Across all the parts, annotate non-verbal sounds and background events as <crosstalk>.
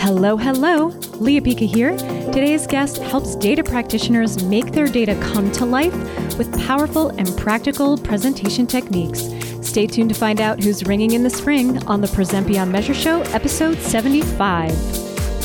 Hello, hello. Lea Pica here. Today's guest helps data practitioners make their data come to life with powerful and practical presentation techniques. Stay tuned to find out who's ringing in the spring on the Present Beyond Measure Show, episode 75.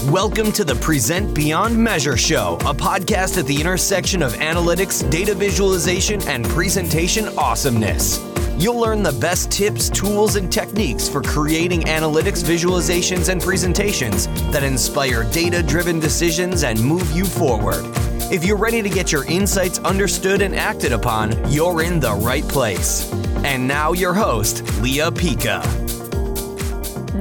Welcome to the Present Beyond Measure Show, a podcast at the intersection of analytics, data visualization, and presentation awesomeness. You'll learn the best tips, tools, and techniques for creating analytics visualizations and presentations that inspire data driven decisions and move you forward. If you're ready to get your insights understood and acted upon, you're in the right place. And now, your host, Lea Pica.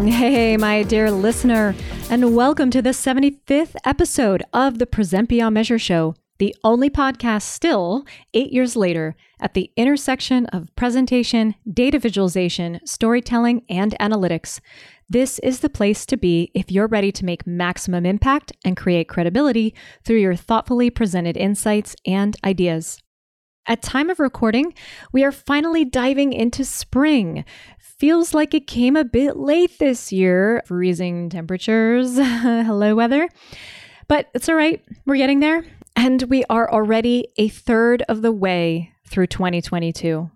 Hey, my dear listener, and welcome to the 75th episode of the Present Beyond Measure Show the only podcast still, eight years later, at the intersection of presentation, data visualization, storytelling, and analytics. This is the place to be if you're ready to make maximum impact and create credibility through your thoughtfully presented insights and ideas. At time of recording, we are finally diving into spring. Feels like it came a bit late this year, freezing temperatures. <laughs> Hello, weather. But it's all right. We're getting there. And we are already a third of the way through 2022.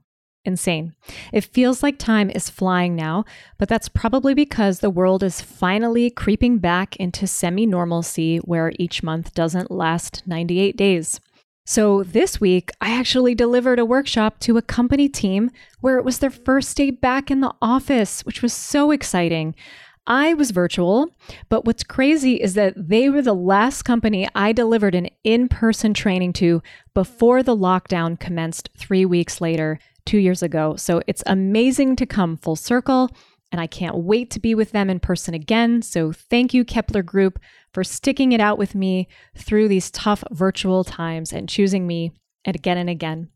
Insane. It feels like time is flying now, but that's probably because the world is finally creeping back into semi normalcy where each month doesn't last 98 days. So this week, I actually delivered a workshop to a company team where it was their first day back in the office, which was so exciting. I was virtual, but what's crazy is that they were the last company I delivered an in person training to before the lockdown commenced three weeks later, two years ago. So it's amazing to come full circle, and I can't wait to be with them in person again. So thank you, Kepler Group, for sticking it out with me through these tough virtual times and choosing me again and again.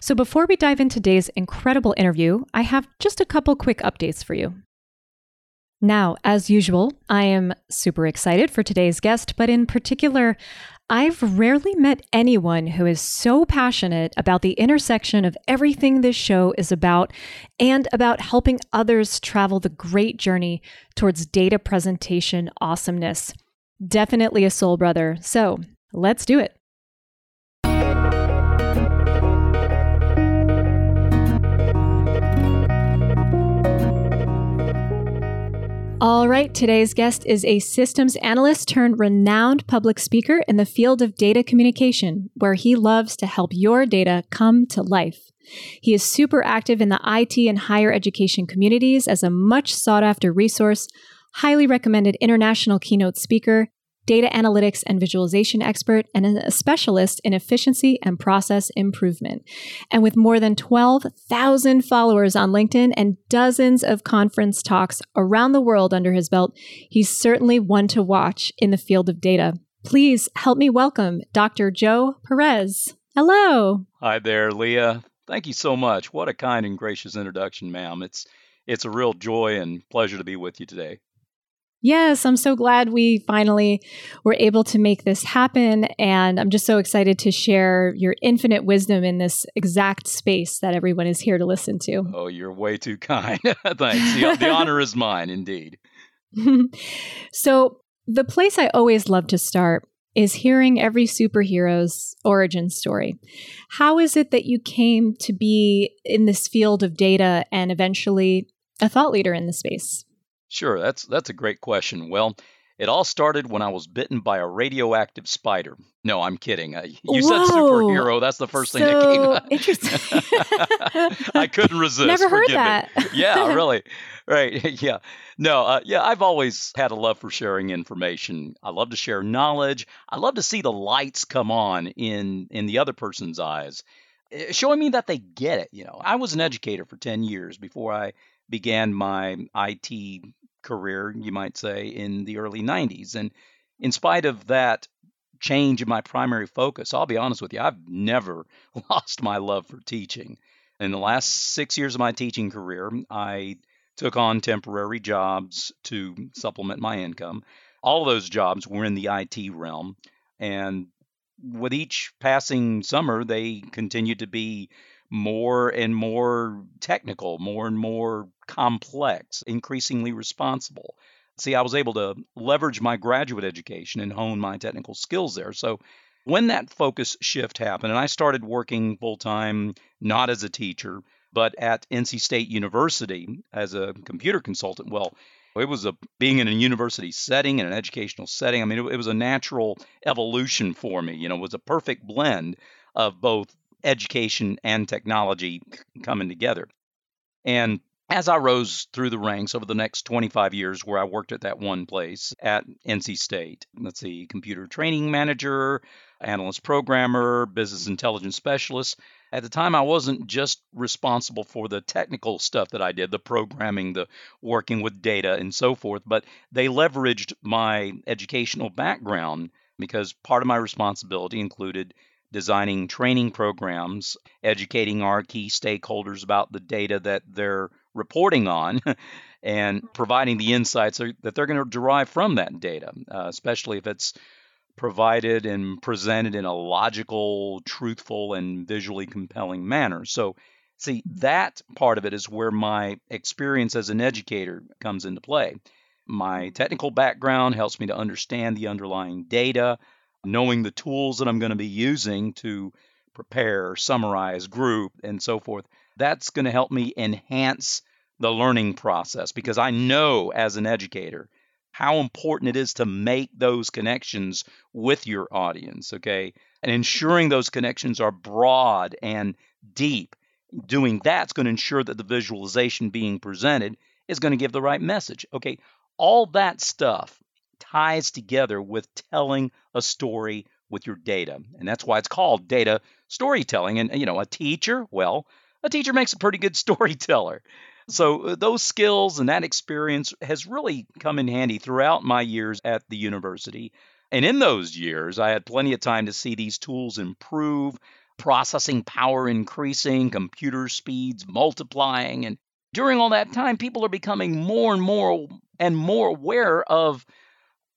So before we dive into today's incredible interview, I have just a couple quick updates for you. Now, as usual, I am super excited for today's guest, but in particular, I've rarely met anyone who is so passionate about the intersection of everything this show is about and about helping others travel the great journey towards data presentation awesomeness. Definitely a soul brother. So let's do it. All right, today's guest is a systems analyst turned renowned public speaker in the field of data communication, where he loves to help your data come to life. He is super active in the IT and higher education communities as a much sought after resource, highly recommended international keynote speaker, data analytics and visualization expert, and a specialist in efficiency and process improvement. And with more than 12,000 followers on LinkedIn and dozens of conference talks around the world under his belt, he's certainly one to watch in the field of data. Please help me welcome Dr. Joe Perez. Hello. Hi there, Lea. Thank you so much. What a kind and gracious introduction, ma'am. It's it's a real joy and pleasure to be with you today. Yes, I'm so glad we finally were able to make this happen. And I'm just so excited to share your infinite wisdom in this exact space that everyone is here to listen to. Oh, you're way too kind. <laughs> Thanks. The, the honor is mine, indeed. <laughs> so, the place I always love to start is hearing every superhero's origin story. How is it that you came to be in this field of data and eventually a thought leader in the space? Sure, that's that's a great question. Well, it all started when I was bitten by a radioactive spider. No, I'm kidding. Uh, you Whoa. said superhero. That's the first so thing that came out. Interesting. <laughs> I couldn't <laughs> resist. Never heard Forgive that. Me. <laughs> Yeah, really. Right. Yeah. No. Uh, yeah. I've always had a love for sharing information. I love to share knowledge. I love to see the lights come on in in the other person's eyes, eh, showing me that they get it. You know, I was an educator for ten years before I began my IT career, you might say, in the early 90s. And in spite of that change in my primary focus, I'll be honest with you, I've never <laughs> lost my love for teaching. In the last six years of my teaching career, I took on temporary jobs to supplement my income. All those jobs were in the IT realm. And with each passing summer, they continued to be more and more technical, more and more complex, increasingly responsible. See, I was able to leverage my graduate education and hone my technical skills there. So when that focus shift happened, and I started working full time, not as a teacher, but at NC State University as a computer consultant, well, it was a being in a university setting in an educational setting. I mean, it, it was a natural evolution for me. You know, it was a perfect blend of both education and technology coming together. And as I rose through the ranks over the next 25 years, where I worked at that one place at NC State, let's see, computer training manager, analyst programmer, business intelligence specialist. At the time, I wasn't just responsible for the technical stuff that I did, the programming, the working with data, and so forth, but they leveraged my educational background because part of my responsibility included designing training programs, educating our key stakeholders about the data that they're reporting on, <laughs> and providing the insights that they're going to derive from that data, uh, especially if it's provided and presented in a logical, truthful, and visually compelling manner. So, see, that part of it is where my experience as an educator comes into play. My technical background helps me to understand the underlying data, knowing the tools that I'm going to be using to prepare, summarize, group, and so forth. That's going to help me enhance the learning process because I know as an educator how important it is to make those connections with your audience, okay? And ensuring those connections are broad and deep. Doing that's going to ensure that the visualization being presented is going to give the right message. Okay, all that stuff ties together with telling a story with your data. And that's why it's called data storytelling. And, you know, a teacher, well, a teacher makes a pretty good <laughs> storyteller. So uh, those skills and that experience has really come in handy throughout my years at the university. And in those years, I had plenty of time to see these tools improve, processing power increasing, computer speeds multiplying. And during all that time, people are becoming more and more and more aware of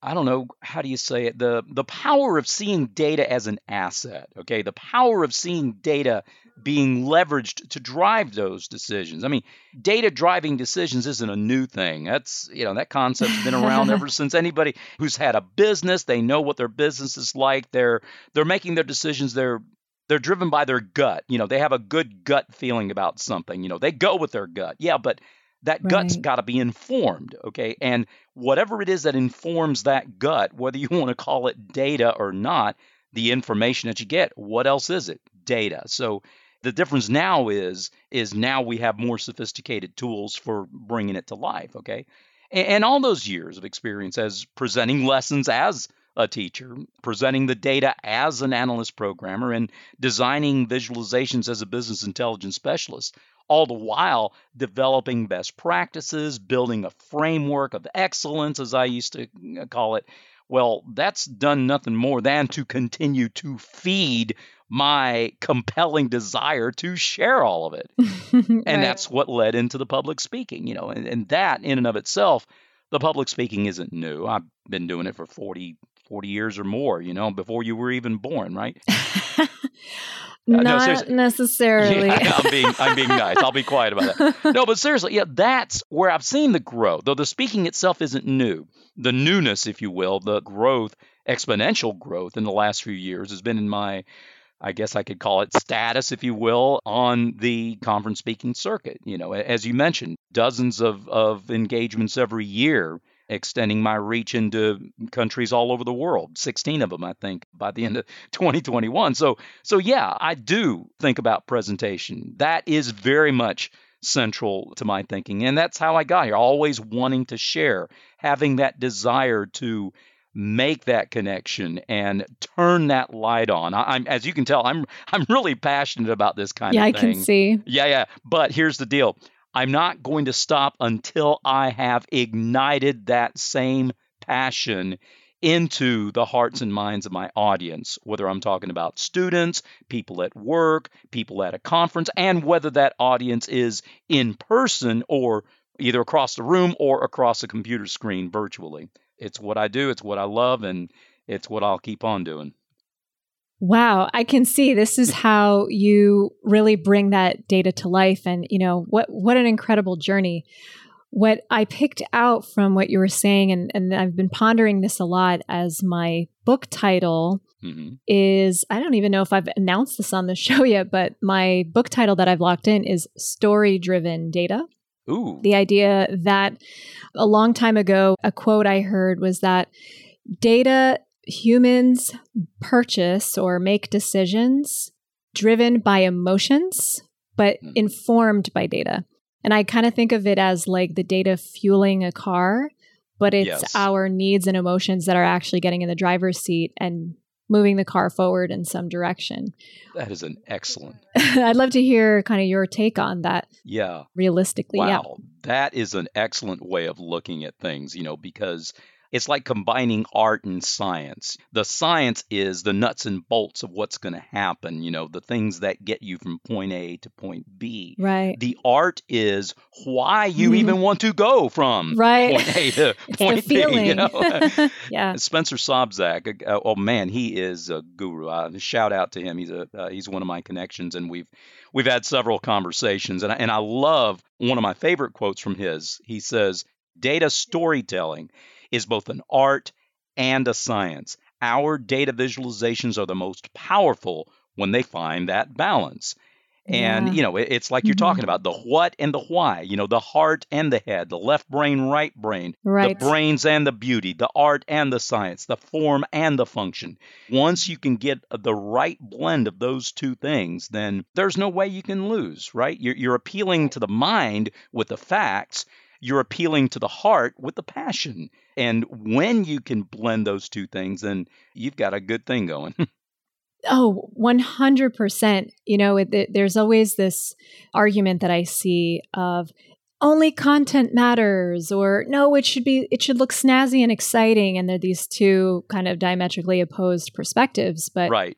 I don't know how do you say it the the power of seeing data as an asset okay the power of seeing data being leveraged to drive those decisions. I mean, data driving decisions isn't a new thing. That's, you know, that concept's been around ever <laughs> since anybody who's had a business, they know what their business is like. They're they're making their decisions, they're they're driven by their gut. You know, they have a good gut feeling about something. You know, they go with their gut. Yeah, but that right. gut's got to be informed, okay? And whatever it is that informs that gut, whether you <laughs> want to call it data or not, the information that you get, what else is it? Data. So the difference now is is now we have more sophisticated tools for bringing it to life. Okay, and, and all those years of experience as presenting lessons as a teacher, presenting the data as an analyst programmer, and designing visualizations as a business intelligence specialist, all the while developing best practices, building a framework of excellence, as I used to uh, call it. Well, that's done nothing more than to continue to feed my compelling desire to share all of it. <laughs> and right. that's what led into the public speaking, you know, and, and that in and of itself, the public speaking isn't new. I've been doing it for 40, 40 years or more, you know, before you were even born, right? Not <laughs> uh, no, necessarily. Yeah, I'm being I'm being nice. I'll be quiet about that. <laughs> No, but seriously, yeah, that's where I've seen the growth. Though the speaking itself isn't new. The newness, if you will, the growth, exponential growth in the last few years has been in my I guess I could call it status, if you will, on the conference speaking circuit. You know, as you mentioned, dozens of, of engagements every year, extending my reach into countries all over the world. 16 of them, I think, by the end of <laughs> 2021. So, so yeah, I do think about presentation. That is very much central to my thinking. And that's how I got here, always wanting to share, having that desire to make that connection and turn that light on. I, am as you can tell, I'm I'm really passionate about this kind yeah, of thing. Yeah, I can see. Yeah, yeah. But here's the deal. I'm not going to stop until I have ignited that same passion into the hearts and minds of my audience, whether I'm talking about students, people at work, people at a conference, and whether that audience is in person or either across the room or across a computer screen virtually it's what I do, it's what I love, and it's what I'll keep on doing. Wow, I can see this is how you really bring that data to life and you know what what an incredible journey. what I picked out from what you were saying, and, and I've been pondering this a lot as my book title hmm is I don't even know if I've announced this on the <laughs> show yet, but my book title that I've locked in is Story Driven Data. Ooh. The idea that a long time ago, a quote I heard was that data humans purchase or make decisions driven by emotions, but Mhm. informed by data. And I kind of think of it as like the data fueling a car, but it's Yes. our needs and emotions that are actually getting in the driver's seat and moving the car forward in some direction. That is an excellent. <laughs> I'd love to hear kind of your take on that Yeah. realistically. Yeah. That is an excellent way of looking at things, you know, because it's like combining art and science. The science is the nuts and bolts of what's going to happen, you know, the things that get you from point A to point B. Right. The art is why you Mhm. even want to go from Right. point A to <laughs> point B, feeling. you know. <laughs> yeah. Spencer Sobczak, uh, oh man, he is a guru. Uh, shout out to him. He's a uh, he's one of my connections, and we've we've had several conversations. And I, and I love one of my favorite quotes from his. He says, "Data storytelling is both an art and a science. Our data visualizations are the most powerful when they find that balance." And Yeah. you know, it, it's like you're Mhm. talking about the what and the why. You know, the heart and the head, the left brain, right brain Right. the brains and the beauty, the art and the science, the form and the function. Once you can get the right blend of those two things, then there's no way you can lose, right? You're, you're appealing to the mind with the facts, you're appealing to the heart with the passion. And when you can blend those two things, then you've got a good thing going. <laughs> Oh, 100%. You know, it, it- there's always this argument that I see of only content matters or no, it should be, it should look snazzy and exciting. And they're these two kind of diametrically opposed perspectives. But right.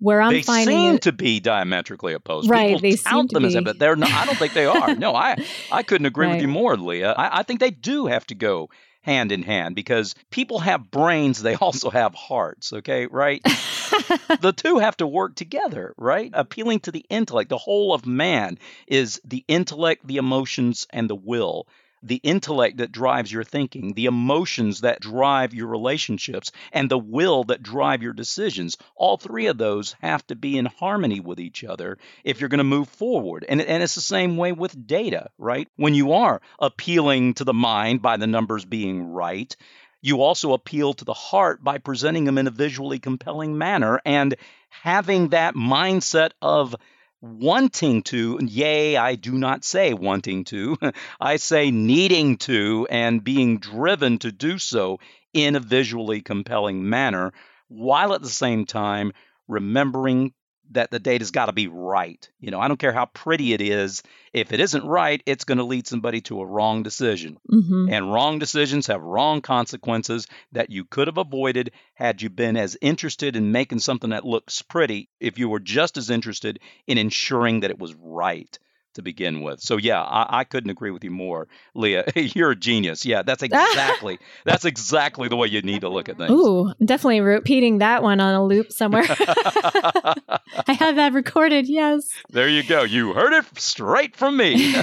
where I'm they finding seem it, to be diametrically opposed. Right, People they to them as that, but they're not. I don't think they are. No, I I couldn't <laughs> agree with you more, Lea. I, I think they do have to go hand in hand because people have brains, they also have hearts. Okay, right? <laughs> the two have to work together, right? Appealing to the intellect. The whole of man is the intellect, the emotions, and the will. The intellect that drives your thinking, the emotions that drive your relationships, and the will that drive your decisions. All three of those have to be in harmony with each other if you're going to move forward. And, and it's the same way with data, right? When you are appealing to the mind by the numbers being right, you also appeal to the heart by presenting them in a visually compelling manner and having that mindset of wanting to, yea, I do not say wanting to, <laughs> I say needing to and being driven to do so in a visually compelling manner, while at the same time remembering that the data's got to be right. You know, I don't care how pretty it is. If it isn't right, it's going to lead somebody to a wrong decision. Mhm. And wrong decisions have wrong consequences that you could have avoided had you been as interested in making something that looks pretty if you were just as interested in ensuring that it was right to begin with. So yeah, I, I couldn't agree with you more, Lea. <laughs> You're a genius. Yeah, <laughs> that's exactly that's exactly the way you need to look at things. Ooh, I'm definitely repeating that one on a loop somewhere. <laughs> I have that recorded, yes. there you go. You heard it straight from me.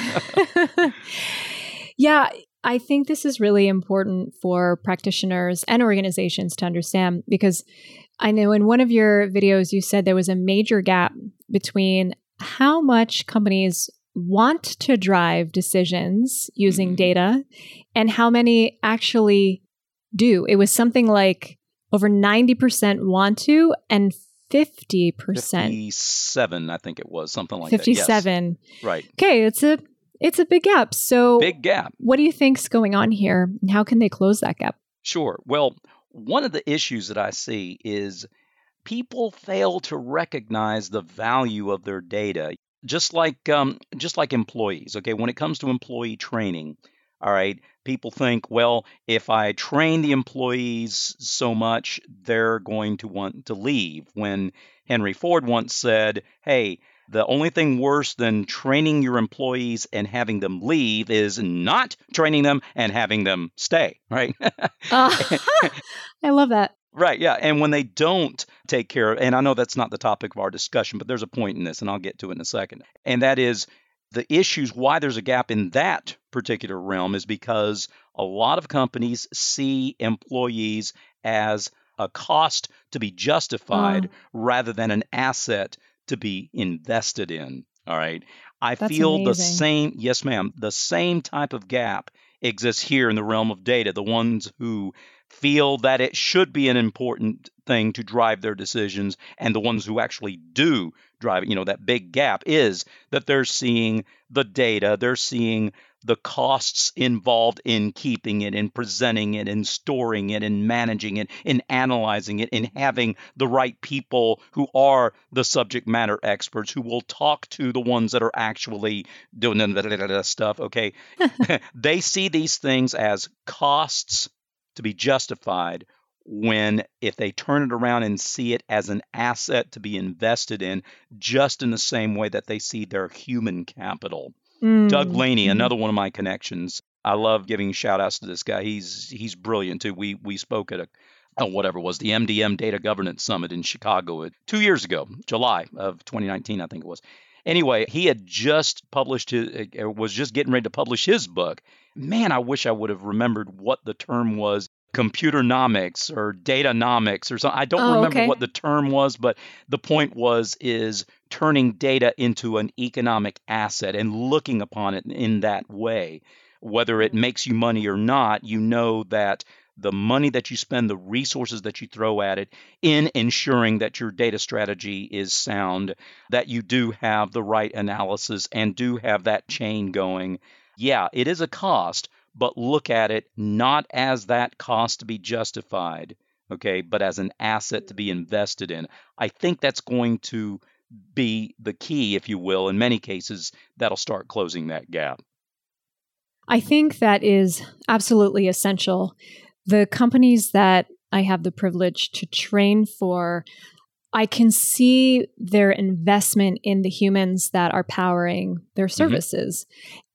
yeah, I think this is really important for practitioners and organizations to understand because I know in one of your videos you said there was a major gap between how much companies want to drive decisions using Mhm. data and how many actually do. It was something like over 90% want to and 50%. 57, I think it was something like that. 57. Yes. Right. Okay, it's a it's a big gap. So Big gap. what do you think's going on here and how can they close that gap? Sure. Well, one of the issues that I see is people fail to recognize the value of their data. Just like um, just like employees. Okay, when it comes to employee training, all right, people think, well, if I train the employees so much, they're going to want to leave. When Henry Ford once said, hey, the only thing worse than training your employees and having them leave is not training them and having them stay, right? Uh, <laughs> <laughs> I love that. Right, yeah. And when they don't take care of, and I know that's not the topic of our discussion, but there's a point in this, and I'll get to it in a second. And that is The issues why there's a gap in that particular realm is because a lot of companies see employees as a cost to be justified Oh. rather than an asset to be invested in. All right. I That's feel the same, yes, ma'am, the same type of gap exists here in the realm of data. The ones who feel that it should be an important thing to drive their decisions, and the ones who actually do drive it, you know, that big gap is that they're seeing the data, they're seeing the costs involved in keeping it, in presenting it, in storing it, in managing it, in analyzing it, in having the right people who are the subject matter experts who will talk to the ones that are actually doing the stuff. Okay. <laughs> <laughs> they see these things as costs to be justified when if they turn it around and see it as an asset to be invested in just in the same way that they see their human capital Doug Mm, Laney, mhm. another one of my connections. I love giving shout outs to this guy. He's he's brilliant too. We we spoke at a oh, whatever it was the MDM Data Governance Summit in Chicago uh, two years ago, July of 2019, I think it was. Anyway, he had just published his uh, was just getting ready to publish his book. Man, I wish I would have remembered what the term was. Computernomics or datanomics or something. I don't Oh, remember okay. what the term was, but the point was is turning data into an economic asset and looking upon it in that way. Whether it makes you money or not, you know that the money that you spend, the resources that you throw at it in ensuring that your data strategy is sound, that you do have the right analysis and do have that chain going. Yeah, it is a cost, but look at it not as that cost to be justified, okay, but as an asset to be invested in. I think that's going to be the key, if you will. In many cases, that'll start closing that gap. I think that is absolutely essential. The companies that I have the privilege to train for, I can see their investment in the humans that are powering their mm-hmm. services.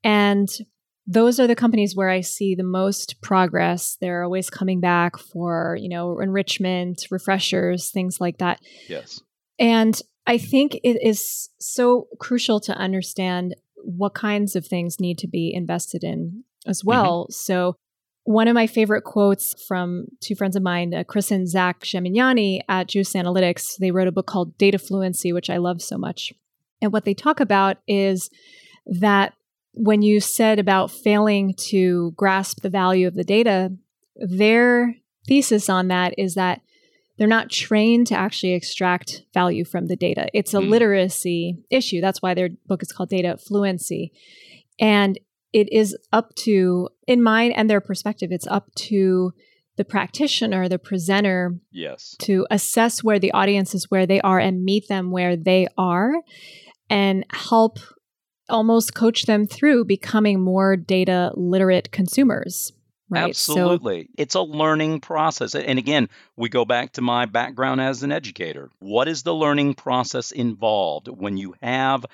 And those are the companies where I see the most progress. They're always coming back for, you know, enrichment, refreshers, things like that. Yes. And I think it is so crucial to understand what kinds of things need to be invested in as mm-hmm. well. So, one of my favorite quotes from two friends of mine, uh, Chris and Zach Gemignani at Juice Analytics, they wrote a book called Data Fluency, which I love so much. And what they talk about is that when you said about failing to grasp the value of the data, their thesis on that is that they're not trained to actually extract value from the data. It's a Mm. literacy issue. That's why their book is called Data Fluency. And it is up to, in mine and their perspective, it's up to the practitioner, the presenter, Yes. to assess where the audience is, where they are, and meet them where they are and help almost coach them through becoming more data literate consumers. Right. So Absolutely. it's a learning process. And again, we go back to my background as an educator. What is the learning process involved when you have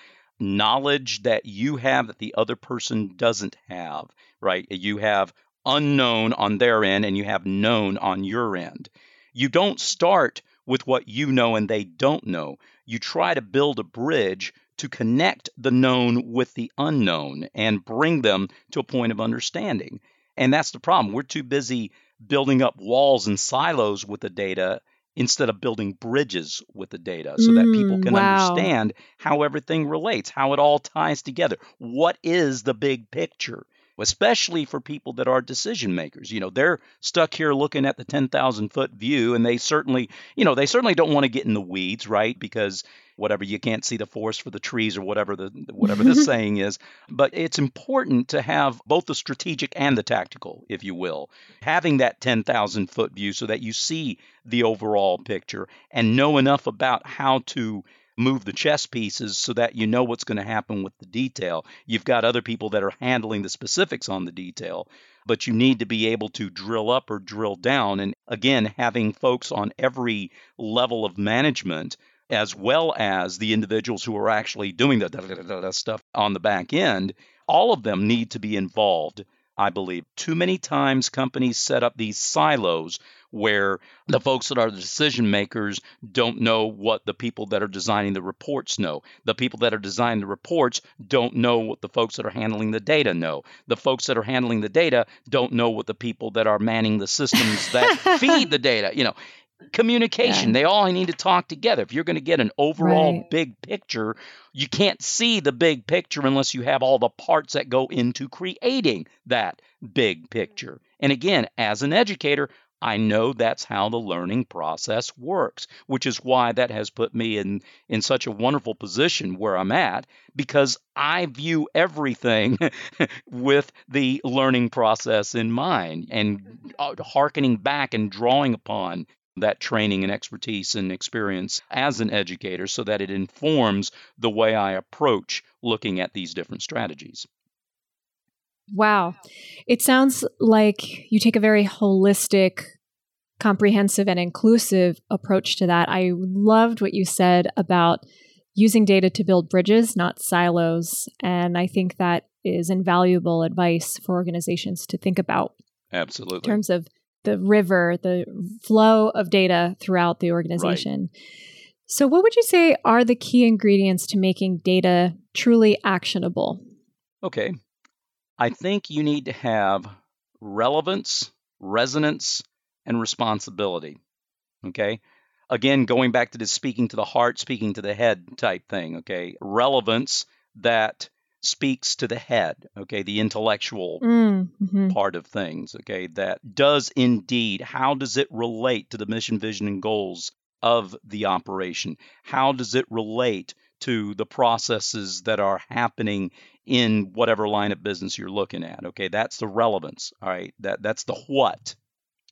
knowledge that you have that the other person doesn't have, right? You have unknown on their end and you have known on your end. You don't start with what you know and they don't know. You try to build a bridge to connect the known with the unknown and bring them to a point of understanding. And that's the problem. We're too busy building up walls and silos with the data instead of building bridges with the data so that people Mm, can wow. understand how everything relates, how it all ties together. What is the big picture? Especially for people that are decision makers. You know, they're stuck here looking at the 10,000 foot view and they certainly, you know, they certainly don't want to get in the weeds, right? Because whatever you can't see the forest for the trees or whatever the whatever the <laughs> saying is but it's important to have both the strategic and the tactical if you will. Having that 10,000 foot view so that you see the overall picture and know enough about how to move the chess pieces so that you know what's going to happen with the detail. You've got other people that are handling the specifics on the detail but you need to be able to drill up or drill down. And again having folks on every level of management as well as the individuals who are actually doing the da, da, da, da, da stuff on the back end, all of them need to be involved, I believe. Too many times companies set up these silos where the folks that are the decision makers don't know what the people that are designing the reports know. The people that are designing the reports don't know what the folks that are handling the data know. The folks that are handling the data don't know what the people that are manning the systems that <laughs> feed the data. You know, communication. Yeah. They all need to talk together. If you're going to get an overall right. big picture, you can't see the big picture unless you have all the parts that go into creating that big picture. And again, as an educator, I know that's how the learning process works, which is why that has put me in, in such a wonderful position where I'm at because I view everything <laughs> with the learning process in mind and uh, harkening back and drawing upon that training and expertise and experience as an educator so that it informs the way I approach looking at these different strategies. Wow. It sounds like you take a very holistic, comprehensive, and inclusive approach to that. I loved what you said about using data to build bridges, not silos. And I think that is invaluable advice for organizations to think about. Absolutely. In terms of the river, the flow of data throughout the organization. Right. So, what would you say are the key ingredients to making data truly actionable? Okay. I think you need to have relevance, resonance, and responsibility. Okay. Again, going back to this speaking to the heart, speaking to the head type thing. Okay. Relevance that speaks to the head, okay, the intellectual mm, mm-hmm. part of things, okay, that does indeed, how does it relate to the mission, vision, and goals of the operation? How does it relate to the processes that are happening in whatever line of business you're looking at? Okay, that's the relevance, all right, that, that's the what,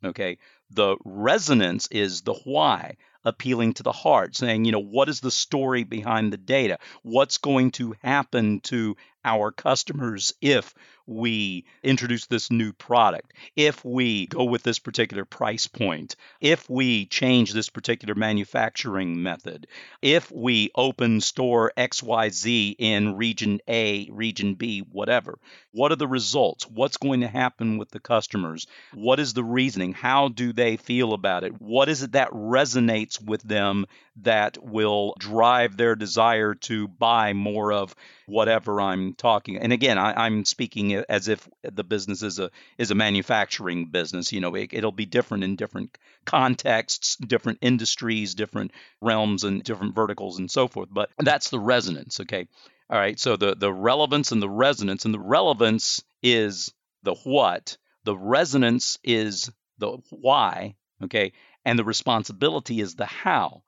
okay. The resonance is the why appealing to the heart, saying, you know, what is the story behind the data? What's going to happen to our customers if we introduce this new product, if we go with this particular price point, if we change this particular manufacturing method, if we open store XYZ in region A, region B, whatever. What are the results? What's going to happen with the customers? What is the reasoning? How do they feel about it? What is it that resonates with them that will drive their desire to buy more of whatever I'm talking. And again, I, am speaking as if the business is a is a manufacturing business. You know, it, it'll be different in different contexts, different industries, different realms, and different verticals, and so forth. But that's the resonance. Okay. All right. So the the relevance and the resonance, and the relevance is the what. The resonance is the why. Okay. And the responsibility is the how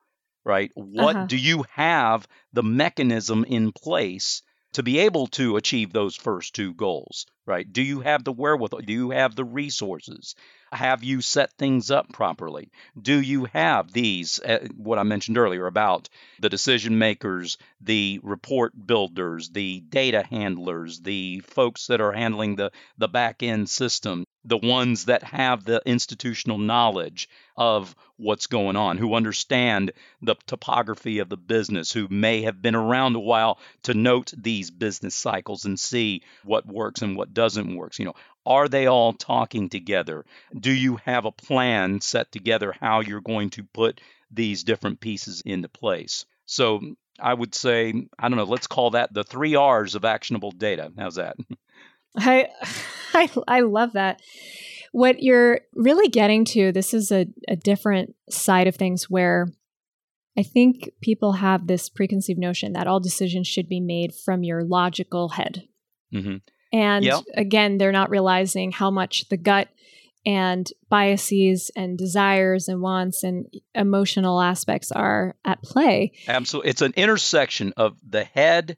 right? What uh-huh. do you have the mechanism in place to be able to achieve those first two goals, right? Do you have the wherewithal? Do you have the resources? Have you set things up properly? Do you have these, uh, what I mentioned earlier about the decision makers, the report builders, the data handlers, the folks that are handling the, the back end system? the ones that have the institutional knowledge of what's going on, who understand the topography of the business, who may have been around a while to note these business cycles and see what works and what doesn't work. You know, are they all talking together? Do you have a plan set together how you're going to put these different pieces into place? So I would say, I don't know, let's call that the three R's of actionable data. How's that? I, <laughs> I, I love that. What you're really getting to, this is a, a different side of things where I think people have this preconceived notion that all decisions should be made from your logical head. Mm-hmm. And yep. again, they're not realizing how much the gut and biases and desires and wants and emotional aspects are at play. Absolutely. It's an intersection of the head,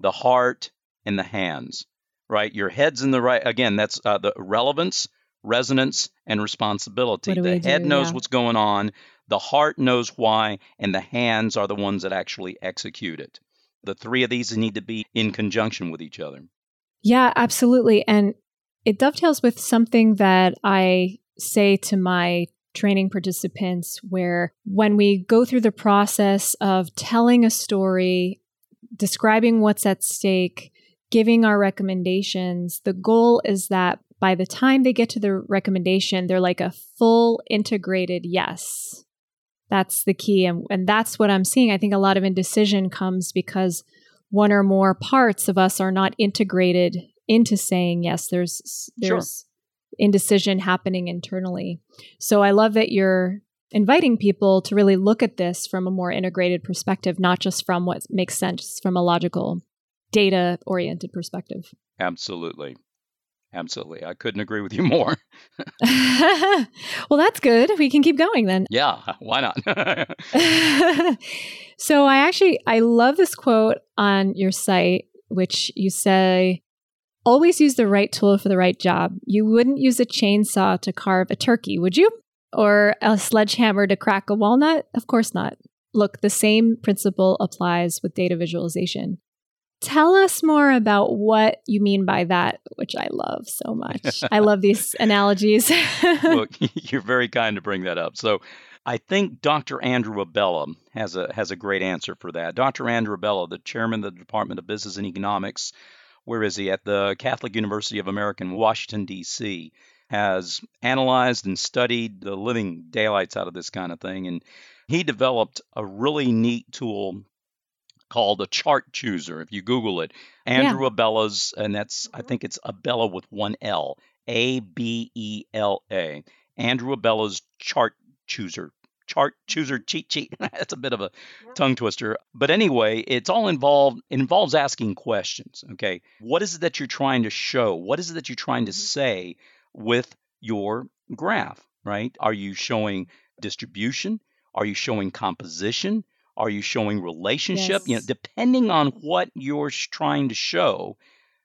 the heart, and the hands right? Your head's in the right. Again, that's uh, the relevance, resonance, and responsibility. The head do? knows yeah. what's going on, the heart knows why, and the hands are the ones that actually execute it. The three of these need to be in conjunction with each other. Yeah, absolutely. And it dovetails with something that I say to my training participants where when we go through the process of telling a story, describing what's at stake, giving our recommendations, the goal is that by the time they get to the recommendation, they're like a full integrated yes. That's the key. And, and that's what I'm seeing. I think a lot of indecision comes because one or more parts of us are not integrated into saying yes. There's, there's sure. indecision happening internally. So I love that you're inviting people to really look at this from a more integrated perspective, not just from what makes sense from a logical, data oriented perspective. Absolutely. Absolutely. I couldn't agree with you more. <laughs> <laughs> well, that's good. We can keep going then. Yeah, why not? <laughs> so, I actually I love this quote on your site which you say always use the right tool for the right job. You wouldn't use a chainsaw to carve a turkey, would you? Or a sledgehammer to crack a walnut? Of course not. Look, the same principle applies with data visualization. Tell us more about what you mean by that, which I love so much. I love these <laughs> analogies. well, <laughs> <laughs> you're very kind to bring that up. So, I think Dr. Andrew Abela has a has a great answer for that. Dr. Andrew Abela, the chairman of the Department of Business and Economics, where is he at the Catholic University of America in Washington D.C., has analyzed and studied the living daylights out of this kind of thing, and he developed a really neat tool called a chart chooser. If you Google it, Andrew yeah. Abela's, and that's I think it's Abela with one L, A B E L A. Andrew Abela's chart chooser. Chart chooser cheat sheet. <laughs> That's a bit of a tongue twister. But anyway, it's all involved it involves asking questions. Okay. What is it that you're trying to show? What is it that you're trying to mm-hmm. say with your graph? Right? Are you showing distribution? Are you showing composition? Are you showing relationship? Yes. You know, depending on what you're trying to show,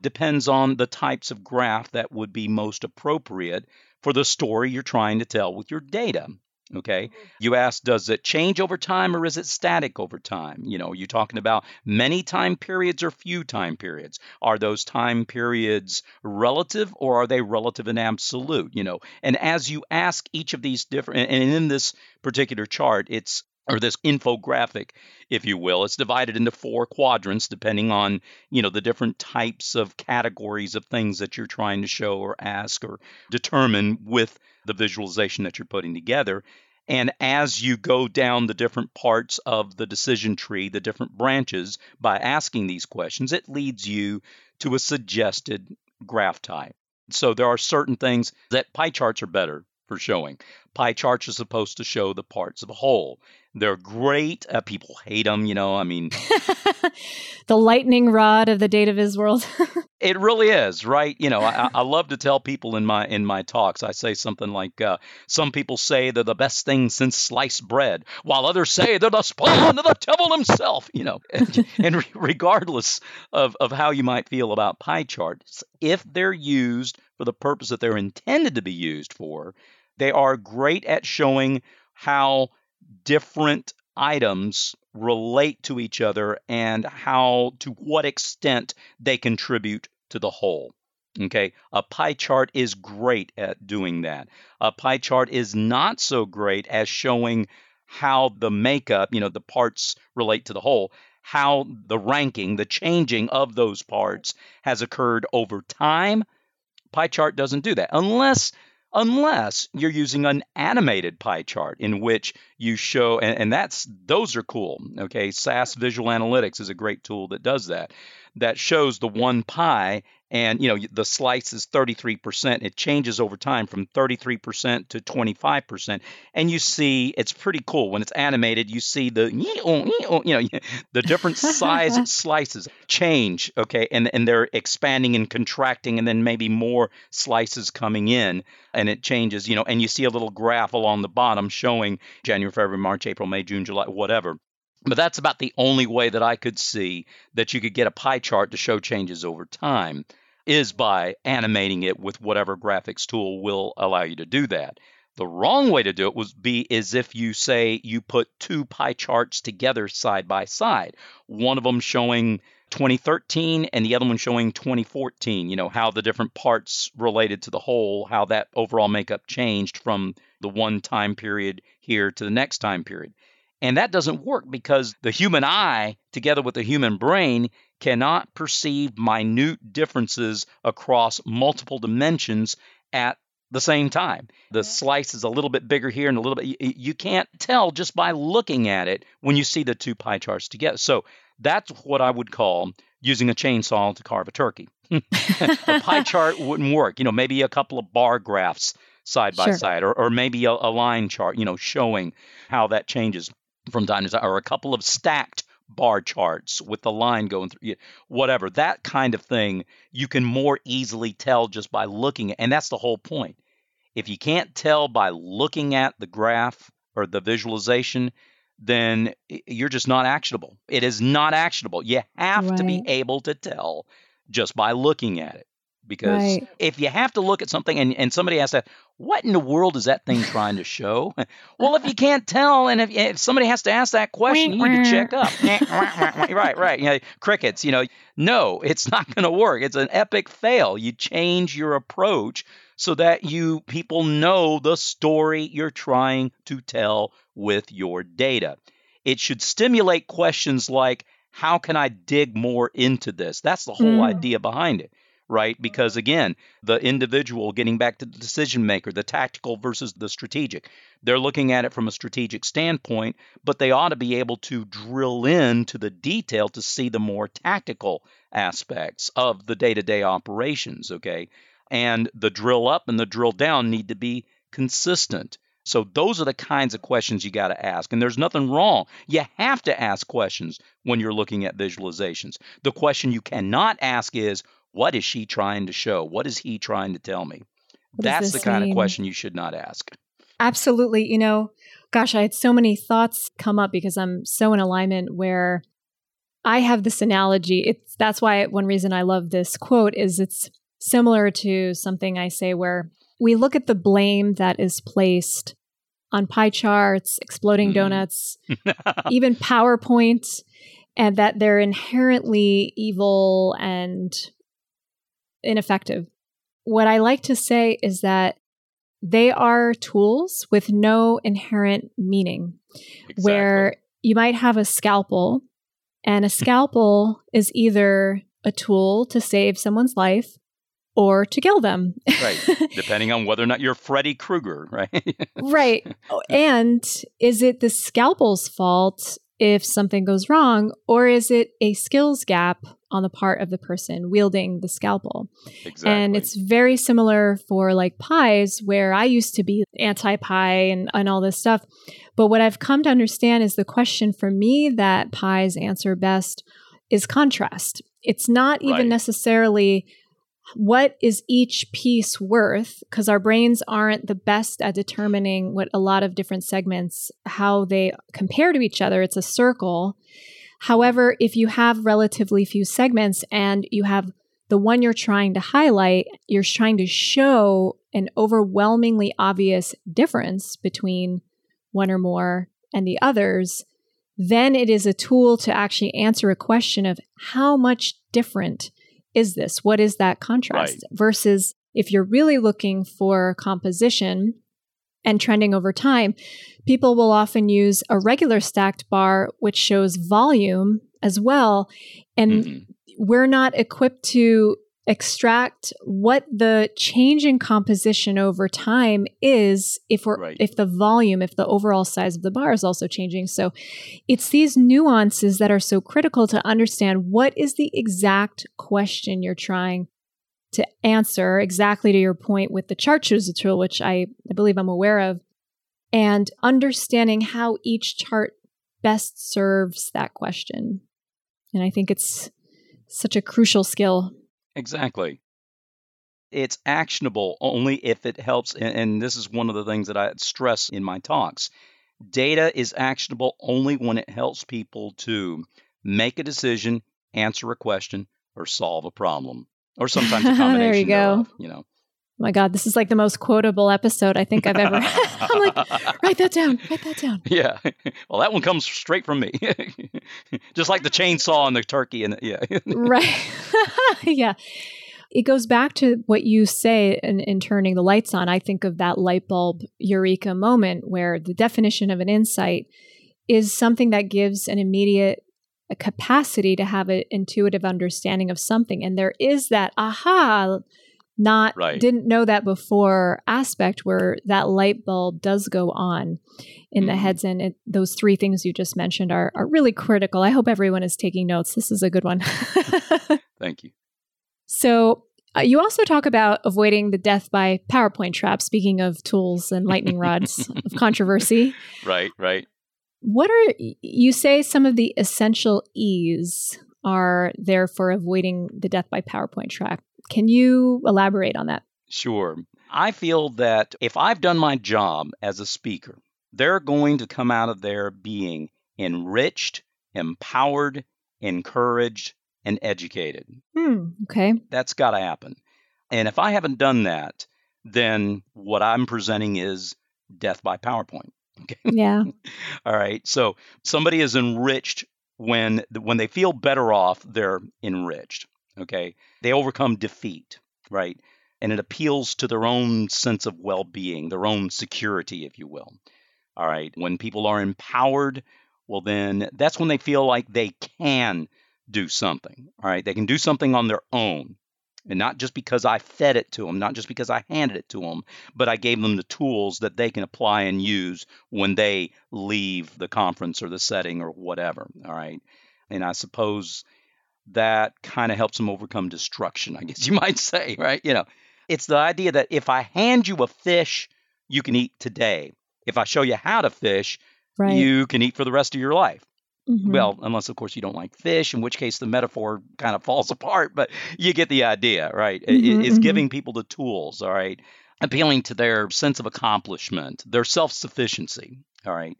depends on the types of graph that would be most appropriate for the story you're trying to tell with your data. Okay. Mm-hmm. You ask, does it change over time or is it static over time? You know, are you're talking about many time periods or few time periods. Are those time periods relative or are they relative and absolute? You know, and as you ask each of these different, and in this particular chart, it's or this infographic, if you will. It's divided into four quadrants depending on, you know, the different types of categories of things that you're trying to show or ask or determine with the visualization that you're putting together. And as you go down the different parts of the decision tree, the different branches, by asking these questions, it leads you to a suggested graph type. So there are certain things that pie charts are better for showing. Pie charts are supposed to show the parts of a whole. They're great. Uh, people hate them, you know. I mean, <laughs> the lightning rod of the data viz world. <laughs> it really is, right? You know, I, I, love to tell people in my in my talks. I say something like, uh, "Some people say they're the best thing since sliced bread, while others say they're the spawn of the devil himself." You know, <laughs> and, and regardless of of how you might feel about pie charts, if they're used for the purpose that they're intended to be used for, they are great at showing how different items relate to each other and how to what extent they contribute to the whole. Okay, a pie chart is great at doing that. A pie chart is not so great as showing how the makeup, you know, the parts relate to the whole, how the ranking, the changing of those parts has occurred over time. Pie chart doesn't do that unless unless you're using an animated pie chart in which you show and, and, that's those are cool okay? SAS mm-hmm. visual analytics is a great tool that does that. That shows the one pie and you know the slice is 33% it changes over time from 33% to 25% and you see it's pretty cool. When it's animated you see the you know <laughs> the different size <laughs> slices change okay? And and they're expanding and contracting and then maybe more slices coming in and it changes you know and you see a little graph along the bottom showing January February March April May June July whatever but that's about the only way that I could see that you could get a pie chart to show changes over time is by animating it with whatever graphics tool will allow you to do that. The wrong way to do it would be is if you say you put two pie charts together side by side, one of them showing 2013 and the other one showing 2014, you know, how the different parts related to the whole, how that overall makeup changed from the one time period here to the next time period. And that doesn't work because the human eye, together with the human brain, cannot perceive minute differences across multiple dimensions at the same time. The slice is a little bit bigger here and a little bit, you can't tell just by looking at it when you see the two pie charts together. So that's what I would call using a chainsaw to carve a turkey. <laughs> a pie chart wouldn't work. You know, maybe a couple of bar graphs side by Sure. side, or, or maybe a, a line chart, you know, showing how that changes from time to time, or a couple of stacked bar charts with the line going through, whatever. That kind of thing you can more easily tell just by looking at, and that's the whole point. If you can't tell by looking at the graph or the visualization, then you're just not actionable. It is not actionable. You have to be able to tell just by looking at it. Because Right. if you have to look at something and, and somebody asks that, what in the world is that thing trying to show? <laughs> well, if you can't tell, and if, if somebody has to ask that question, you need to check up. right, right. You know, crickets, you know, no, it's not <laughs> going to work. It's an epic fail. You change your approach so that you people know the story you're trying to tell with your data. It should stimulate questions like, how can I dig more into this? That's the whole Mm. idea behind it right? Because again, the individual, getting back to the decision maker, the tactical versus the strategic, they're looking at it from a strategic standpoint, but they ought to be able to drill into the detail to see the more tactical aspects of the day to day operations, okay? And the drill up and the drill down need to be consistent. So those are the kinds of questions you got to ask. And there's nothing wrong. You have to ask questions when you're looking at visualizations. The question you cannot ask is, what is she trying to show? What is he trying to tell me? What That's the kind mean? of question you should not ask. Absolutely. You know, gosh, I had so many thoughts come up because I'm so in alignment where I have this analogy. It's that's why one reason I love this quote is it's similar to something I say where we look at the blame that is placed on pie charts, exploding Mhm. donuts, <laughs> even PowerPoint, and that they're inherently evil and ineffective. What I like to say is that they are tools with no inherent meaning, where you might have a scalpel, and a scalpel is either a tool to save someone's life or to kill them. right, <laughs> depending on whether or not you're Freddy Krueger, right? right. <laughs> And is it the scalpel's fault if something goes wrong, or is it a skills gap on the part of the person wielding the scalpel? exactly. And it's very similar for like pies, where I used to be anti pie and, and all this stuff. But what I've come to understand is the question for me that pies answer best is contrast. It's not even Right. necessarily what is each piece worth? Because our brains aren't the best at determining what a lot of different segments how they compare to each other. It's a circle. However if you have relatively few segments and you have the one you're trying to highlight you're trying to show an overwhelmingly obvious difference between one or more and the others then it is a tool to actually answer a question of how much different is this? What is that contrast? Right. Versus if you're really looking for composition and trending over time, people will often use a regular stacked bar, which shows volume as well. And Mhm. we're not equipped to extract what the change in composition over time is if we're Right. if the volume if the overall size of the bar is also changing. So it's these nuances that are so critical to understand what is the exact question you're trying to answer exactly to your point with the chart chooser tool which I, I believe i'm aware of and understanding how each chart best serves that question. And i think it's such a crucial skill Exactly. It's actionable only if it helps. And, and this is one of the things that I stress in my talks. Data is actionable only when it helps people to make a decision, answer a question, or solve a problem, or sometimes a combination. <laughs> There you go. thereof, you know. Oh my God, this is like the most quotable episode I think I've ever. <laughs> <laughs> I'm like, write that down, write that down. <laughs> Yeah. Well, that one comes straight from me. Just like the chainsaw and the turkey and the, yeah. Right. yeah. It goes back to what you say in, in turning the lights on. I think of that light bulb eureka moment where the definition of an insight is something that gives an immediate a capacity to have an intuitive understanding of something. And there is that aha, not Right. didn't know that before aspect where that light bulb does go on in the Mhm. heads. And it, those three things you just mentioned are, are really critical. I hope everyone is taking notes. This is a good one. <laughs> Thank you. So uh, you also talk about avoiding the death by PowerPoint trap. Speaking of tools and lightning rods of <laughs> controversy, Right, right. what are you say some of the essential E's are there for avoiding the death by PowerPoint trap? Can you elaborate on that? Sure. I feel that if I've done my job as a speaker, they're going to come out of there being enriched, empowered, encouraged, and educated. Hmm. Okay. That's got to happen. And if I haven't done that, then what I'm presenting is death by PowerPoint. Okay. <laughs> Yeah. All right. So somebody is enriched when when they feel better off, they're enriched. Okay. They overcome defeat, right? And it appeals to their own sense of well-being, their own security, if you will. All right. When people are empowered, well then that's when they feel like they can do something. All right. They can do something on their own. And not just because I fed it to them, not just because I handed it to them, but I gave them the tools that they can apply and use when they leave the conference or the setting or whatever. All right. And I suppose that kind of helps them overcome destruction, I guess you <laughs> might say, right? You know, it's the idea that if I hand you a fish, you can eat today. If I show you how to fish, Right. you can eat for the rest of your life. Mhm. Well, unless of course you don't like fish, in which case the metaphor kind of falls <laughs> apart, but you get the idea, right? It- Mhm, it's mhm. giving people the tools, all right? Appealing to their sense of accomplishment, their self-sufficiency, all right?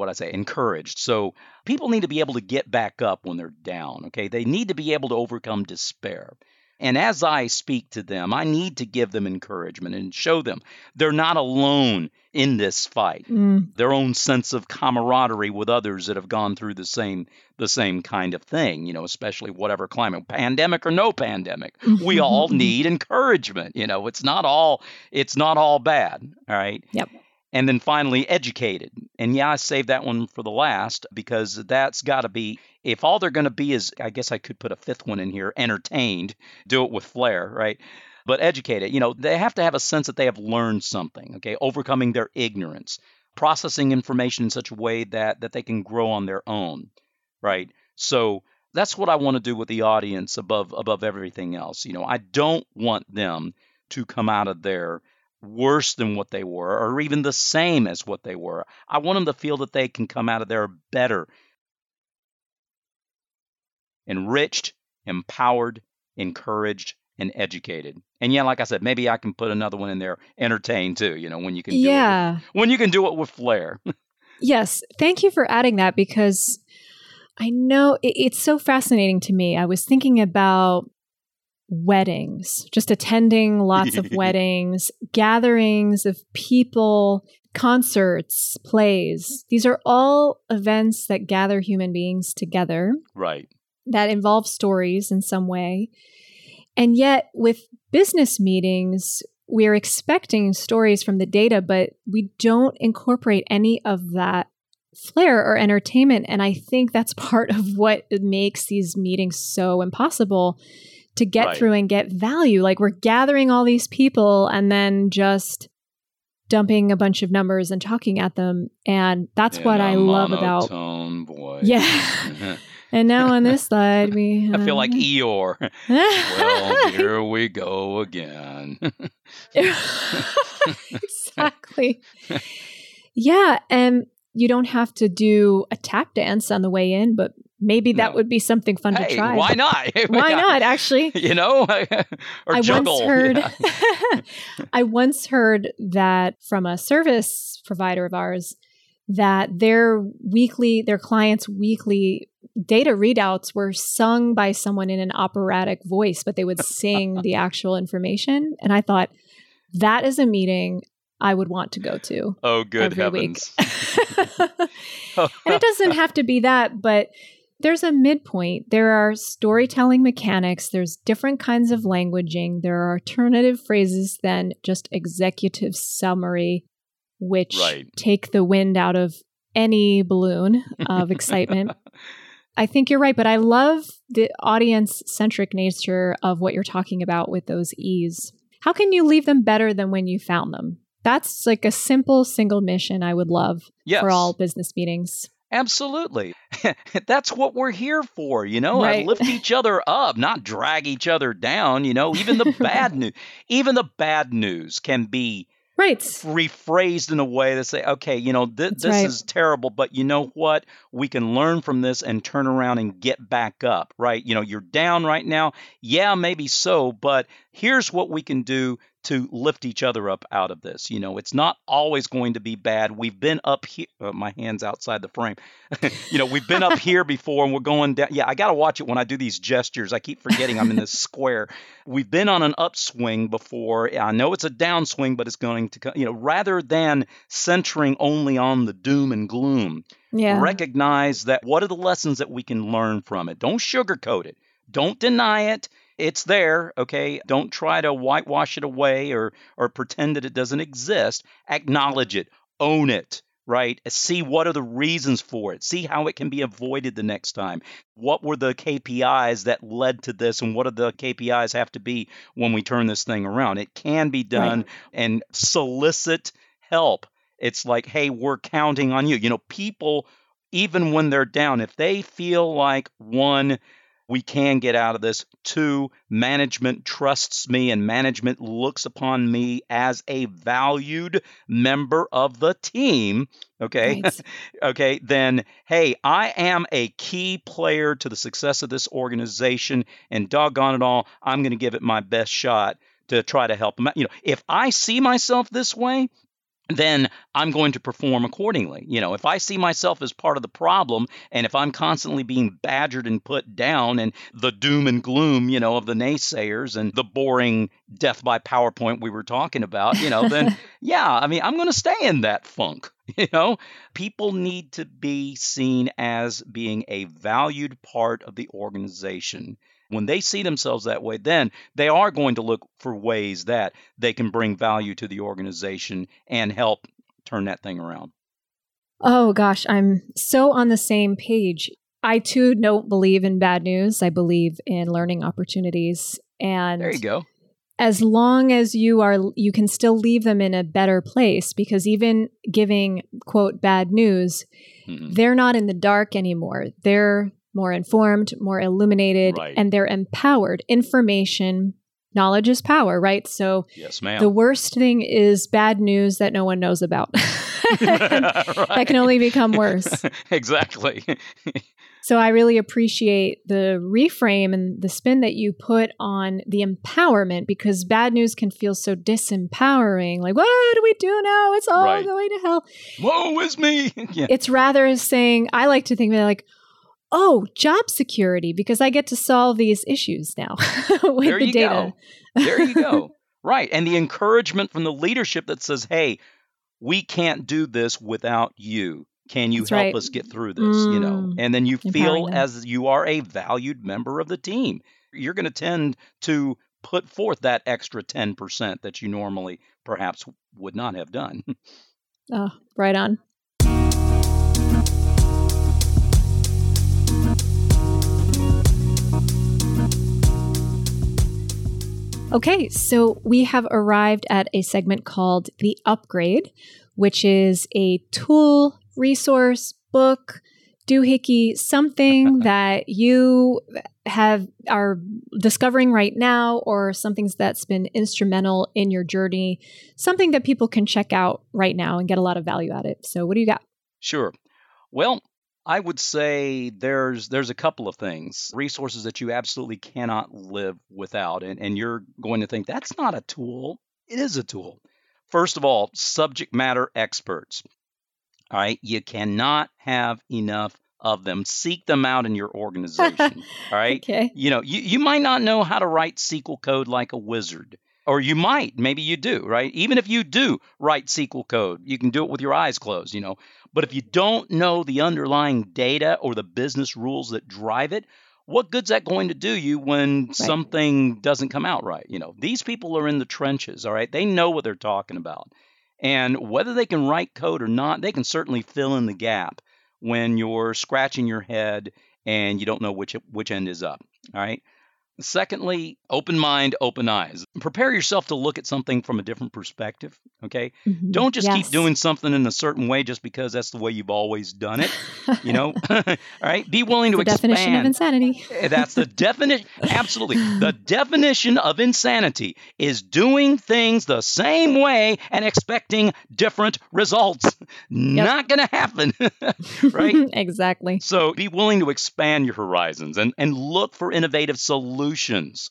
What I say, encouraged. So people need to be able to get back up when they're down, okay? They need to be able to overcome despair. And as I speak to them, I need to give them encouragement and show them they're not alone in this fight Mm. their own sense of camaraderie with others that have gone through the same the same kind of thing you know especially whatever climate pandemic or no pandemic we all <laughs> need encouragement you know it's not all it's not all bad all right Yep. And then finally educated. And yeah i saved that one for the last because that's got to be if all they're going to be is i guess i could put a fifth one in here entertained do it with flair right? But educated you know they have to have a sense that they have learned something okay? Overcoming their ignorance processing information in such a way that that they can grow on their own right? So that's what i want to do with the audience above above everything else you know? I don't want them to come out of there worse than what they were or even the same as what they were i want them to feel that they can come out of there better enriched empowered encouraged and educated and yeah like i said maybe i can put another one in there entertained too you know when you can do it with- Yeah. when you can do it with flair <laughs> Yes. Thank you for adding that because I know it, it's so fascinating to me. I was thinking about weddings, just attending lots of <laughs> weddings, gatherings of people, concerts, plays. These are all events that gather human beings together right that involve stories in some way. And yet, with business meetings, we're expecting stories from the data, but we don't incorporate any of that flair or entertainment. And I think that's <laughs> part of what makes these meetings so impossible to get Right. through and get value. Like we're gathering all these people and then just dumping a bunch of numbers and talking at them. And that's what I love about. voice. Yeah. <laughs> And now on this slide, we. I feel like Eeyore. well, <laughs> here we go again. <laughs> exactly. yeah, and you don't have to do a tap dance on the way in, but maybe that No. would be something fun hey, to try. why not? <laughs> Why not? Actually, <laughs> You know, <laughs> or I juggle. once heard. Yeah. I once heard that from a service provider of ours that their weekly, their clients' weekly data readouts were sung by someone in an operatic voice, but they would sing the actual information. And I thought that is a meeting I would want to go to. Oh, good every week. heavens! and it doesn't have to be that, but there's a midpoint. There are storytelling mechanics, there's different kinds of languaging, there are alternative phrases than just executive summary, which Right. take the wind out of any balloon of <laughs> excitement. I think you're right, but I love the audience centric nature of what you're talking about with those E's. How can you leave them better than when you found them? That's like a simple single mission I would love Yes. for all business meetings. Absolutely. <laughs> That's what we're here for, you know, Right. lift each other up, not drag each other down, you know, even the bad <laughs> news, even the bad news can be Right. rephrased in a way to say, okay, you know, th- this right. is terrible, but you know what? We can learn from this and turn around and get back up, right? You know, you're down right now. Yeah, maybe so, but here's what we can do to lift each other up out of this. You know, it's not always going to be bad. We've been up here. Uh, my hands outside the frame. <laughs> you know, we've been up here before and we're going down. Yeah, I got to watch it when I do these gestures. I keep forgetting I'm in this square. We've been on an upswing before. I know it's a downswing, but it's going to, co- you know, rather than centering only on the doom and gloom, Yeah. recognize that what are the lessons that we can learn from it. Don't sugarcoat it. Don't deny it. It's there, okay? Don't try to whitewash it away or or pretend that it doesn't exist. Acknowledge it. Own it, right? See what are the reasons for it. See how it can be avoided the next time. What were the KPIs that led to this and what do the KPIs have to be when we turn this thing around? It can be done and solicit help. It's like, hey, we're counting on you. You know, people, even when they're down, if they feel like one, we can get out of this, two, management trusts me and management looks upon me as a valued member of the team, okay? <laughs> Okay, then hey, I am a key player to the success of this organization, and doggone it all, I'm going to give it my best shot to try to help them out. You know, if I see myself this way, then I'm going to perform accordingly. You know, if I see myself as part of the problem and if I'm constantly being badgered and put down and the doom and gloom, you know, of the naysayers and the boring death by PowerPoint we were talking about, you know, then <laughs> yeah, I mean, I'm going to stay in that funk. <laughs> You know, people need to be seen as being a valued part of the organization. When they see themselves that way, then they are going to look for ways that they can bring value to the organization and help turn that thing around. Oh gosh, I'm so on the same page. I too don't believe in bad news. I believe in learning opportunities. And There you go. as long as you are you can still leave them in a better place because even giving quote bad news, Mhm. they're not in the dark anymore. They're more informed, more illuminated, Right. and they're empowered. Information, knowledge is power, right? So Yes, ma'am. the worst thing is bad news that no one knows about. <laughs> that can only become worse. <laughs> exactly. <laughs> So I really appreciate the reframe and the spin that you put on the empowerment because bad news can feel so disempowering. Like, what do we do now? It's all Right. going to hell. Woe is me. yeah. It's rather saying, I like to think that like, oh, job security because I get to solve these issues now <laughs> with There the you data. go. There you go. right. And the encouragement from the leadership that says, hey, we can't do this without you. Can you That's help right. us get through this? You know, Mm. and then you feel as you are a valued member of the team. You're going to tend to put forth that extra 10% that you normally perhaps would not have done. <laughs> Oh, right on. Okay, so we have arrived at a segment called The Upgrade, which is a tool, resource, book, doohickey, something <laughs> that you have are discovering right now or something that's been instrumental in your journey, something that people can check out right now and get a lot of value out of it. So what do you got? Sure. Well, I would say there's there's a couple of things, resources that you absolutely cannot live without, and, and you're going to think that's not a tool. It is a tool. First of all, subject matter experts. All right, you cannot have enough of them. Seek them out in your <laughs> organization. all right. Okay. You know, you, you might not know how to write SQL code like a wizard. Or you might, maybe you do, right? Even if you do write SQL code, you can do it with your eyes closed, you know. But if you don't know the underlying data or the business rules that drive it, what good's that going to do you when something doesn't come out right? You know, these people are in the trenches, all right? They know what they're talking about. And whether they can write code or not, they can certainly fill in the gap when you're scratching your head and you don't know which which end is up. All right. Secondly, open mind, open eyes. Prepare yourself to look at something from a different perspective. Okay. Mhm. Don't just Yes. keep doing something in a certain way just because that's the way you've always done it. You know, <laughs> <laughs> all right. Be willing to the expand. definition of insanity. Eh, That's the definition. Absolutely. The definition of insanity is doing things the same way and expecting different results. Not going to happen. <laughs> right? exactly. So be willing to expand your horizons and, and look for innovative solutions.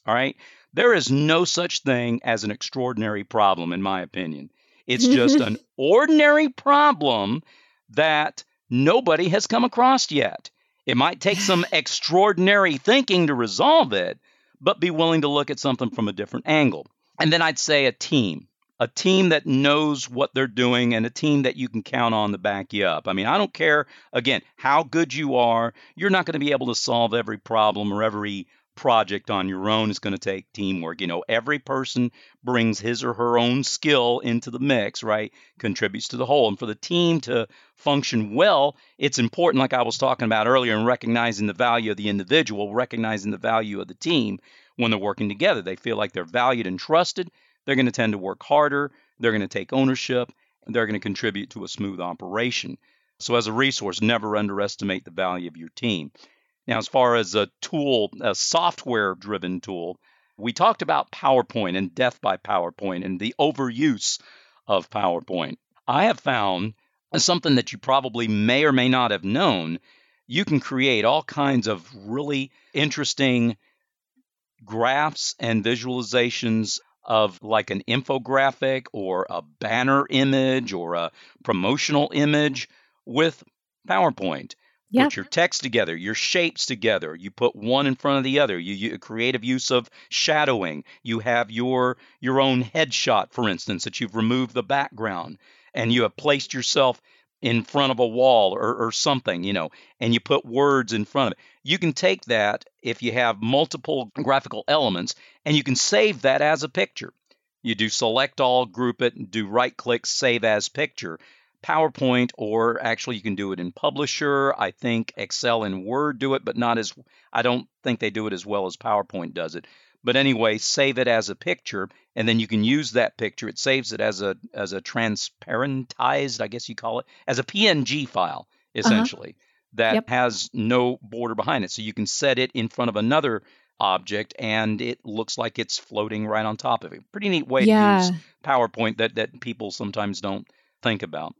All right. There is no such thing as an extraordinary problem, in my opinion. It's just an <laughs> ordinary problem that nobody has come across yet. It might take some <laughs> extraordinary thinking to resolve it, but be willing to look at something from a different angle. And then I'd say a team, a team that knows what they're doing and a team that you can count on to back you up. I mean, I don't care, again, how good you are, you're not going to be able to solve every problem or every project on your own. is going to take teamwork. You know, every person brings his or her own skill into the mix, right? Contributes to the whole. And for the team to function well, it's important, like I was talking about earlier, in recognizing the value of the individual, recognizing the value of the team when they're working together. They feel like they're valued and trusted. They're going to tend to work harder. They're going to take ownership. And they're going to contribute to a smooth operation. So, as a resource, never underestimate the value of your team. Now, as far as a tool, a software driven tool, we talked about PowerPoint and death by PowerPoint and the overuse of PowerPoint. I have found something that you probably may or may not have known. You can create all kinds of really interesting graphs and visualizations of like an infographic or a banner image or a promotional image with PowerPoint. Yeah. Put your text together, your shapes together. You put one in front of the other. You, you creative use of shadowing. You have your your own headshot, for instance, that you've removed the background and you have placed yourself in front of a wall or, or something, you know, and you put words in front of it. You can take that if you have multiple graphical elements and you can save that as a picture. You do select all, group it, and do right click, save as picture. PowerPoint, or actually you can do it in Publisher. I think Excel and Word do it, but not as, I don't think they do it as well as PowerPoint does it. But anyway, save it as a picture, and then you can use that picture. It saves it as a as a transparentized, I guess you call it, as a PNG file, uh-huh. essentially, that Yep. has no border behind it. So you can set it in front of another object, and it looks like it's floating right on top of it. Pretty neat way yeah. to use PowerPoint that that people sometimes don't think about.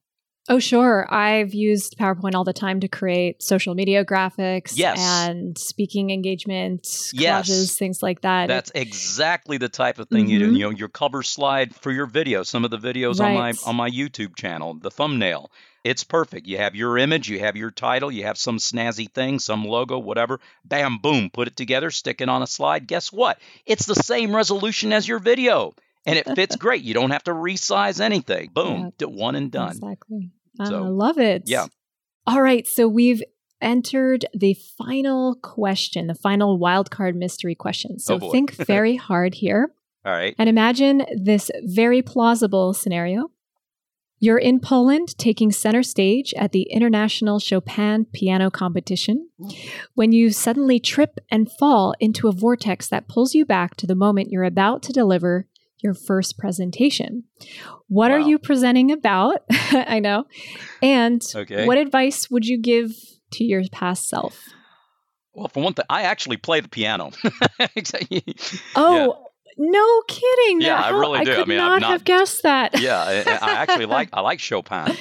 Oh, sure. I've used PowerPoint all the time to create social media graphics Yes. and speaking engagements, Yes. things like that. That's exactly the type of thing you do. Mhm. You know, your cover slide for your video, some of the videos on my on my YouTube channel, the thumbnail. It's perfect. You have your image, you have your title, you have some snazzy thing, some logo, whatever. Bam, boom, put it together, stick it on a slide. Guess what? It's the same resolution as your video. And it fits <laughs> great. You don't have to resize anything. Boom, Yeah. one and done. Exactly. I So, love it. yeah. All right. So we've entered the final question, the final wildcard mystery question. So Oh, think <laughs> very hard here All right. and imagine this very plausible scenario. You're in Poland taking center stage at the International Chopin Piano Competition when you suddenly trip and fall into a vortex that pulls you back to the moment you're about to deliver your first presentation. What are you presenting about? <laughs> I know. And Okay. what advice would you give to your past self? Well, for one thing, I actually play the piano. <laughs> Oh, no kidding. Yeah, That- I really do. I I could mean, I'm not, not- have guessed that. yeah, I, I <laughs> actually like I like Chopin.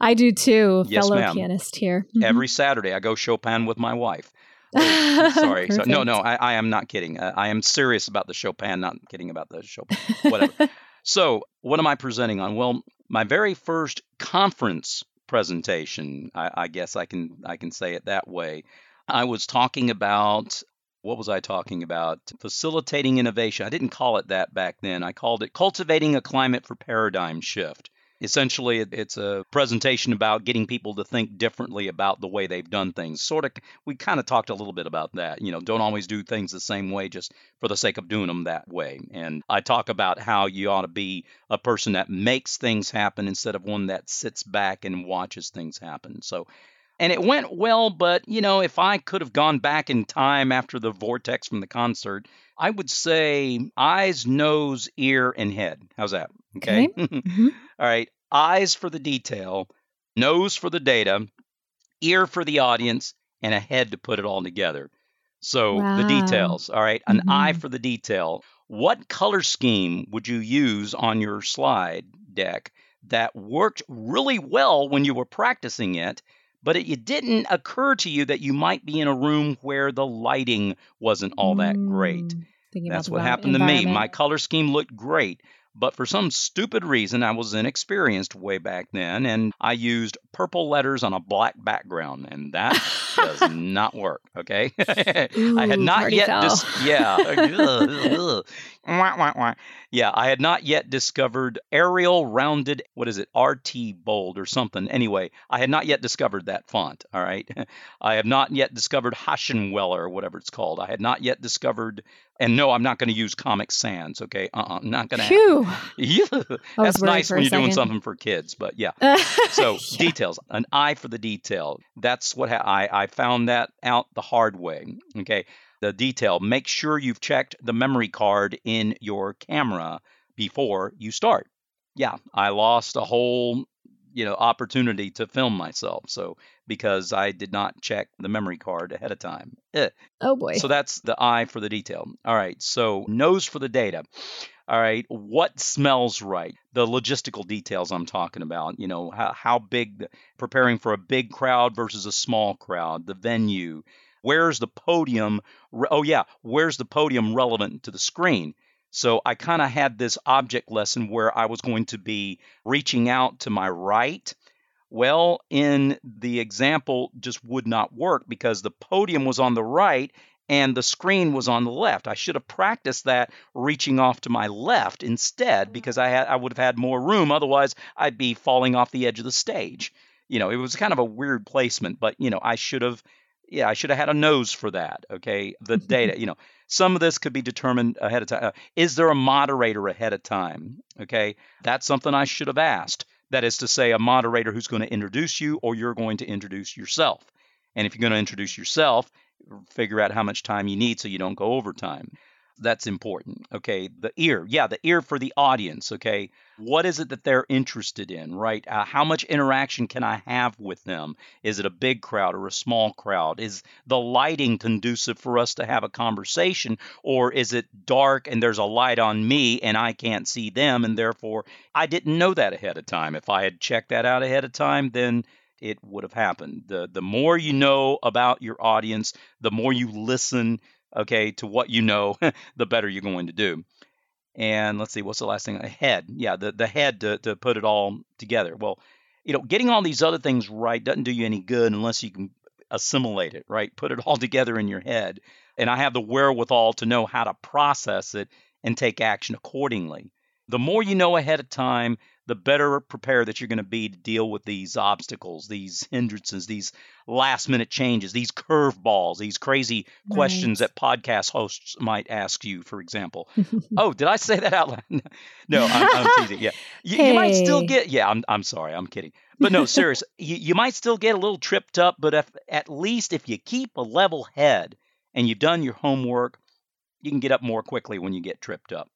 I do too, Yes, fellow ma'am. pianist here. Mhm. Every Saturday, I go Chopin with my wife. Oh, <laughs> sorry. So, no, no, I, I am not kidding. Uh, I am serious about the Chopin, not kidding about the Chopin. Whatever. <laughs> so, what am I presenting on? Well, my very first conference presentation, I, I guess I can I can say it that way. I was talking about what was I talking about? Facilitating innovation. I didn't call it that back then. I called it cultivating a climate for paradigm shift. Essentially, it's a presentation about getting people to think differently about the way they've done things. Sort of, we kind of talked a little bit about that. You know, don't always do things the same way just for the sake of doing them that way. And I talk about how you ought to be a person that makes things happen instead of one that sits back and watches things happen. So And it went well, but you know, if I could have gone back in time after the vortex from the concert, I would say eyes, nose, ear, and head. How's that? Okay. Okay. <laughs> Mhm. All right. Eyes for the detail, nose for the data, ear for the audience, and a head to put it all together. So the details. All right. An eye Mhm. for the detail. What color scheme would you use on your slide deck that worked really well when you were practicing it, but it, it didn't occur to you that you might be in a room where the lighting wasn't all that great? Mm, thinking That's what happened to me. My color scheme looked great, but for some stupid reason, I was inexperienced way back then, and I used purple letters on a black background, and that does <laughs> not work. Okay, <laughs> I had not yet. Dis- yeah, <laughs> Ugh, ugh. Wah, wah, wah. yeah, I had not yet discovered Arial rounded. What is it? RT bold or something. Anyway, I had not yet discovered that font. All right, <laughs> I have not yet discovered Haschenweller or whatever it's called. I had not yet discovered. And no, I'm not going to use Comic Sans. Okay, uh-uh, not going to. Phew. <laughs> That's nice when you're doing something for kids, but yeah. <laughs> So Yeah. details, an eye for the detail. That's what ha- I I found that out the hard way. Okay, the detail. Make sure you've checked the memory card in your camera before you start. Yeah, I lost a whole you know opportunity to film myself. So because I did not check the memory card ahead of time. Eh. Oh boy. So that's the eye for the detail. All right. So nose for the data. All right. What smells right? The logistical details I'm talking about. You know, how, how big, preparing for a big crowd versus a small crowd, the venue. Where's the podium? re- Oh, yeah. Where's the podium relevant to the screen? So I kind of had this object lesson where I was going to be reaching out to my right. Well, in the example, just would not work because the podium was on the right and the screen was on the left. I should have practiced that reaching off to my left instead mm-hmm. because I had I would have had more room. Otherwise, I'd be falling off the edge of the stage. You know, it was kind of a weird placement, but you know, I should have yeah, I should have had a nose for that. Okay, the data. <laughs> You know, some of this could be determined ahead of time. Uh, is there a moderator ahead of time? Okay, that's something I should have asked. That is to say, a moderator who's going to introduce you, or you're going to introduce yourself. And if you're going to introduce yourself, figure out how much time you need so you don't go over time. That's important. Okay. The ear. Yeah, the ear for the audience. Okay. What is it that they're interested in, right? Uh, how much interaction can I have with them? Is it a big crowd or a small crowd? Is the lighting conducive for us to have a conversation, or is it dark and there's a light on me and I can't see them, and therefore I didn't know that ahead of time? If I had checked that out ahead of time, then it would have happened. The the more you know about your audience, the more you listen, okay, to what you know, <laughs> the better you're going to do. And let's see, what's the last thing? A head. Yeah, the, the head to, to put it all together. Well, you know, getting all these other things right doesn't do you any good unless you can assimilate it, right? Put it <laughs> all together in your head. And I have the wherewithal to know how to process it and take action accordingly. The more you know ahead of time, the better prepared that you're going to be to deal with these obstacles, these hindrances, these last minute changes, these curveballs, these crazy questions that podcast hosts might ask you, for example. <laughs> oh, did I say that out loud? <laughs> no, I'm, I'm teasing. Yeah. <laughs> You, you might still get, yeah, I'm, I'm sorry, I'm kidding. But no, serious, you, you might still get a little tripped up, but if, at least if you keep a level head and you've done your homework, you can get up more quickly when you get tripped up.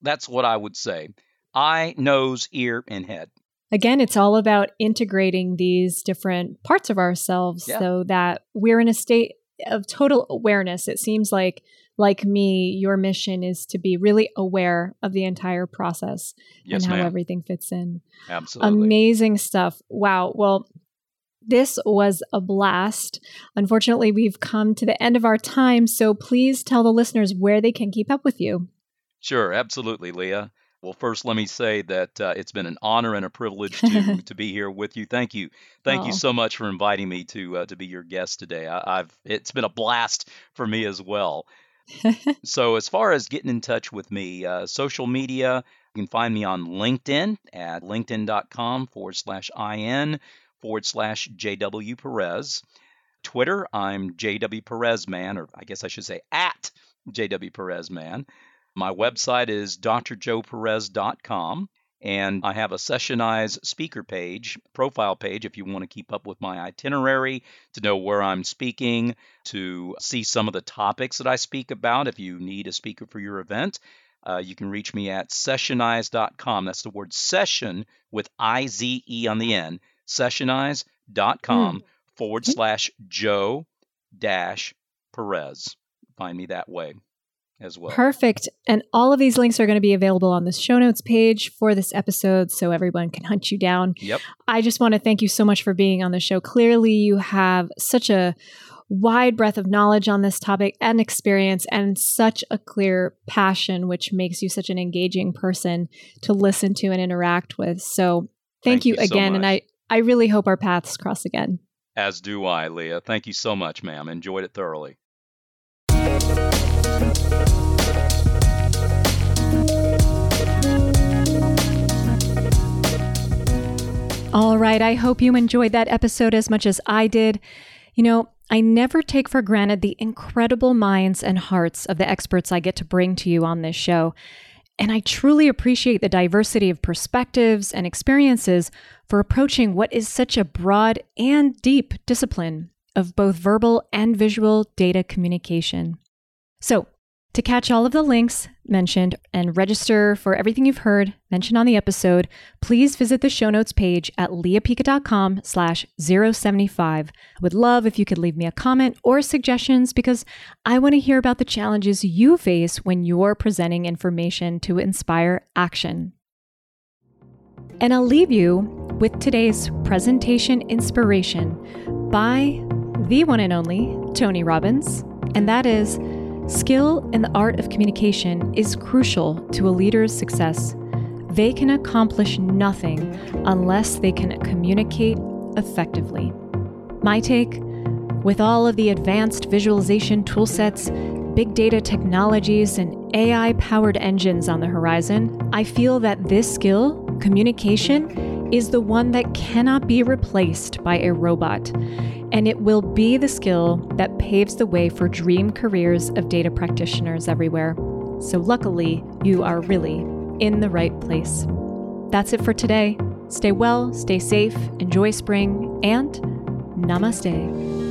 That's what I would say. Eye, nose, ear, and head. Again, it's all about integrating these different parts of ourselves Yeah. so that we're in a state of total awareness. It seems like, like me, your mission is to be really aware of the entire process Yes, and how ma'am. everything fits in. Absolutely. Amazing stuff. Wow. Well, this was a blast. Unfortunately, we've come to the end of our time. So please tell the listeners where they can keep up with you. Sure, absolutely, Lea. Well, first, let me say that uh, it's been an honor and a privilege to <laughs> to be here with you. Thank you, thank Oh. you so much for inviting me to uh, to be your guest today. I, I've it's been a blast for me as well. <laughs> so, as far as getting in touch with me, uh, social media, you can find me on LinkedIn at linkedin.com forward slash in forward slash JW Perez. Twitter, I'm JW Perez Man, or I guess I should say at JW Perez Man. My website is drjoeperez.com. And I have a Sessionize speaker page, profile page, if you want to keep up with my itinerary, to know where I'm speaking, to see some of the topics that I speak about if you need a speaker for your event. Uh, you can reach me at sessionize.com. That's the word session with I Z E on the end, sessionize.com mm. forward slash Joe dash Perez. Find me that way as well. Perfect. And all of these links are going to be available on the show notes page for this episode so everyone can hunt you down. Yep. I just want to thank you so much for being on the show. Clearly, you have such a wide breadth of knowledge on this topic and experience and such a clear passion which makes you such an engaging person to listen to and interact with. So, thank, thank you, you, again so and I I really hope our paths cross again. As do I, Lea. Thank you so much, ma'am. Enjoyed it thoroughly. All right, I hope you enjoyed that episode as much as I did. You know, I never take for granted the incredible minds and hearts of the experts I get to bring to you on this show. And I truly appreciate the diversity of perspectives and experiences for approaching what is such a broad and deep discipline of both verbal and visual data communication. So, to catch all of the links mentioned and register for everything you've heard mentioned on the episode, please visit the show notes page at leapica.com slash 075. I would love if you could leave me a comment or suggestions because I want to hear about the challenges you face when you're presenting information to inspire action. And I'll leave you with today's presentation inspiration by the one and only Tony Robbins, and that is Skill in the art of communication is crucial to a leader's success. They can accomplish nothing unless they can communicate effectively. My take with all of the advanced visualization toolsets, big data technologies, and AI powered engines on the horizon, I feel that this skill, communication, is the one that cannot be replaced by a robot and it will be the skill that paves the way for dream careers of data practitioners everywhere. So, luckily, you are really in the right place. That's it for today. Stay well, stay safe, enjoy spring, and namaste.